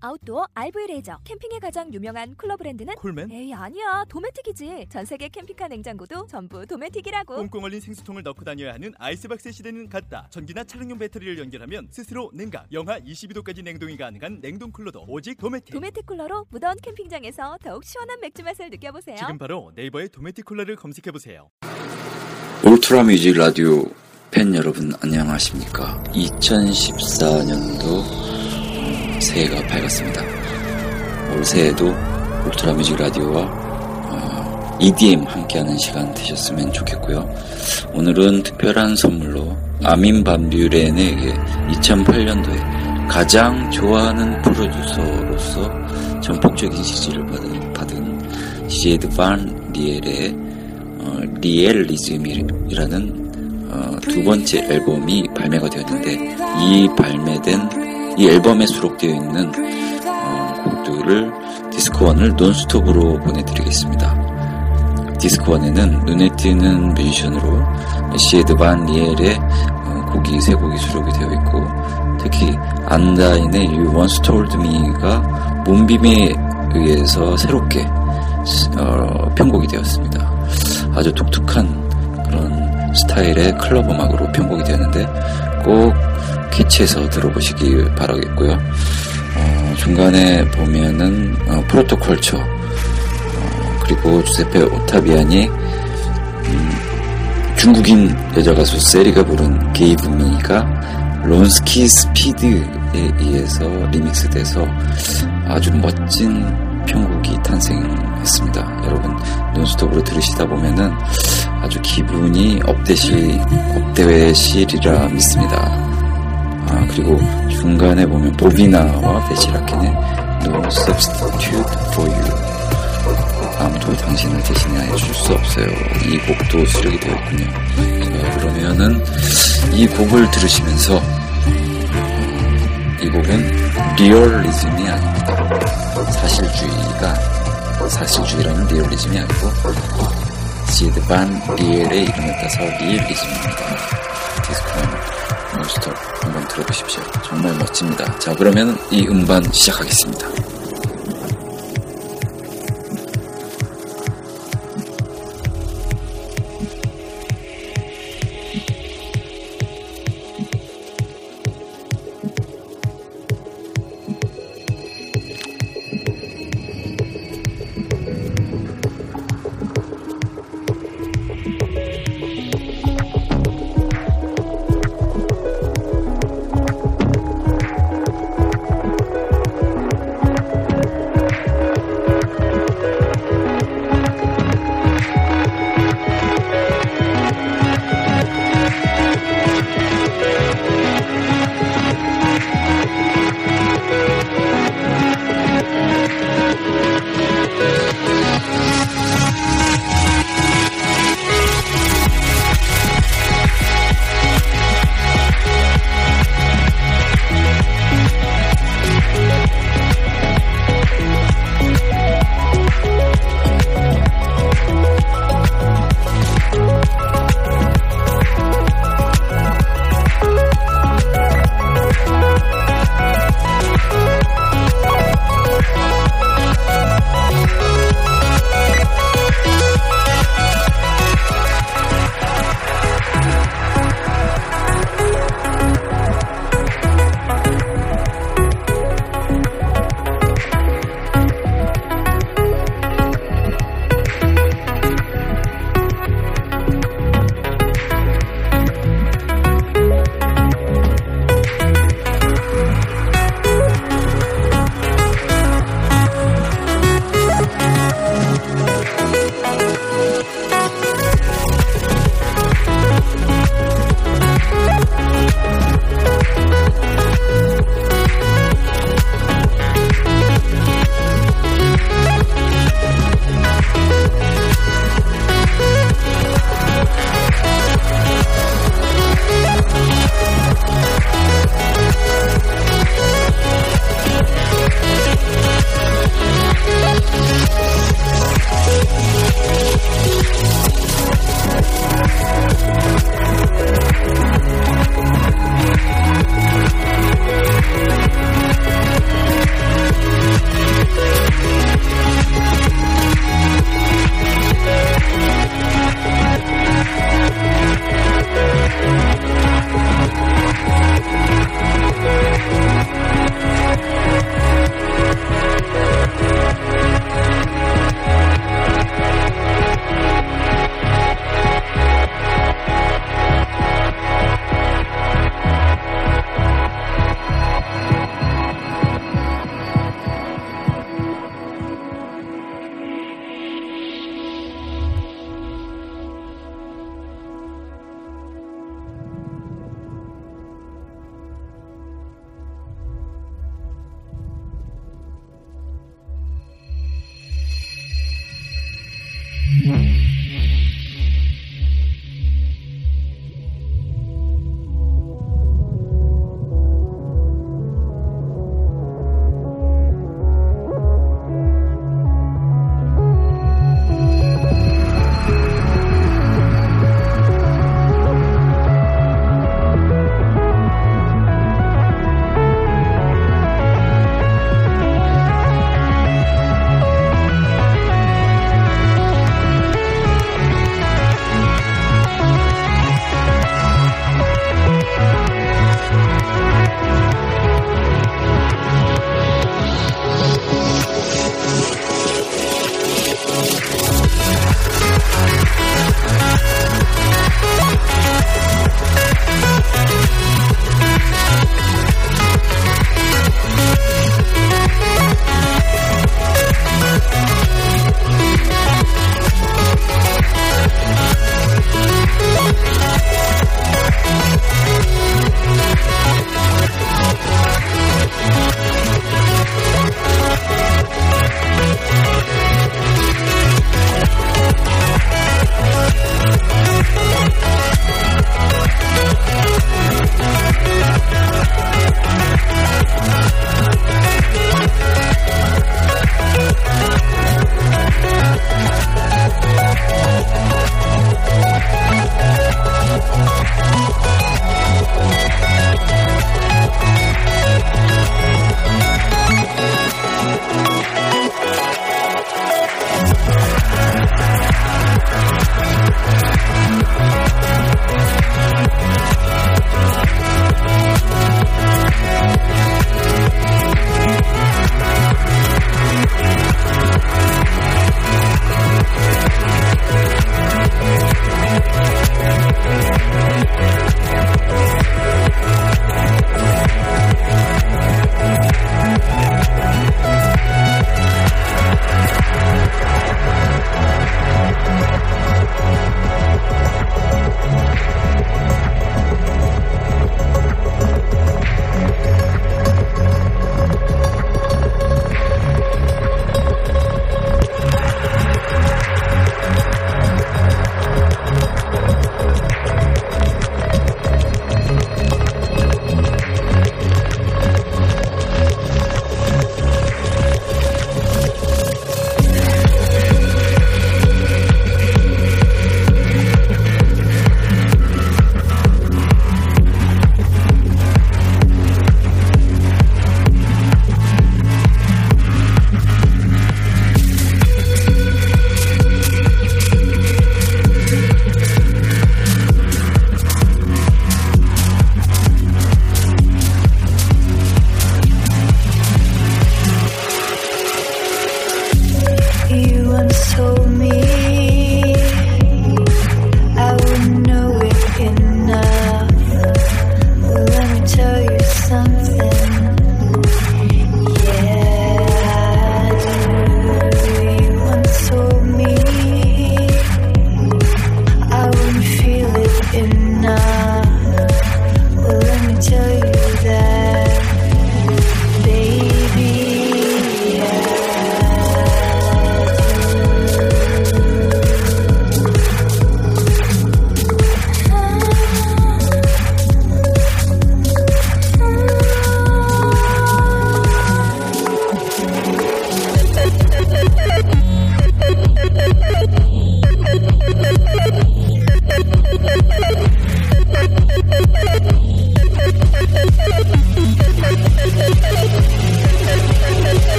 아웃도어 RV 레저 캠핑에 가장 유명한 쿨러 브랜드는 콜맨? 에이 아니야 도메틱이지 전 세계 캠핑카 냉장고도 전부 도메틱이라고 꽁꽁 얼린 생수통을 넣고 다녀야 하는 아이스박스 시대는 갔다. 전기나 차량용 배터리를 연결하면 스스로 냉각, 영하 22도까지 냉동이 가능한 냉동 쿨러도 오직 도메틱. 도메틱 쿨러로 무더운 캠핑장에서 더욱 시원한 맥주 맛을 느껴보세요 지금 바로 네이버에 도메틱 쿨러를 검색해 보세요. 울트라 뮤직 라디오 팬 여러분 안녕하십니까 2014년도 새해가 밝았습니다. 올 새해도 울트라 뮤직 라디오와 어, EDM 함께하는 시간 되셨으면 좋겠고요. 오늘은 특별한 선물로 아민 반뷰렌에게 2008년도에 가장 좋아하는 프로듀서로서 전폭적인 지지를 받은, 받은 시에드 반 리엘의 어, Rielism이라는 어, 두 번째 앨범이 발매가 되었는데 이 발매된 이 앨범에 수록되어 있는 어, 곡들을 디스크 one을 논스톱으로 보내드리겠습니다. 디스크 one에는 눈에 띄는 뮤지션으로 시에드 반 리엘의 어, 곡이 세 곡이 수록이 되어 있고 특히 안다인의 You Once Told Me가 문빔에 의해서 새롭게 어, 편곡이 되었습니다. 아주 독특한 그런 스타일의 클럽 음악으로 편곡이 되었는데 꼭 캐치해서 들어보시기 바라겠고요. 어, 중간에 보면은 어, 프로토콜처 어, 그리고 주세페 오타비안이 음, 중국인 여자 가수 세리가 부른 게이브미가 론스키 스피드에 의해서 리믹스돼서 아주 멋진 편곡이 탄생했습니다. 여러분 논스톱으로 들으시다 보면은 아주 기분이 업되실 업되실이라 믿습니다. 아 그리고 중간에 보면 보비나와 베시라켄의 No Substitute for You 아무도 당신을 대신해 줄수 없어요. 이 곡도 수록이 되었군요. 자, 그러면은 이 곡을 들으시면서 이 곡은 리얼리즘이 아닙니다. 사실주의가 사실주의라는 리얼리즘이 아니고 시드 반 리엘의 이름을 따서 Rielism입니다. 디스크 one 논스톱 한번 들어보십시오. 정말 멋집니다. 자 그러면 이 음반 시작하겠습니다.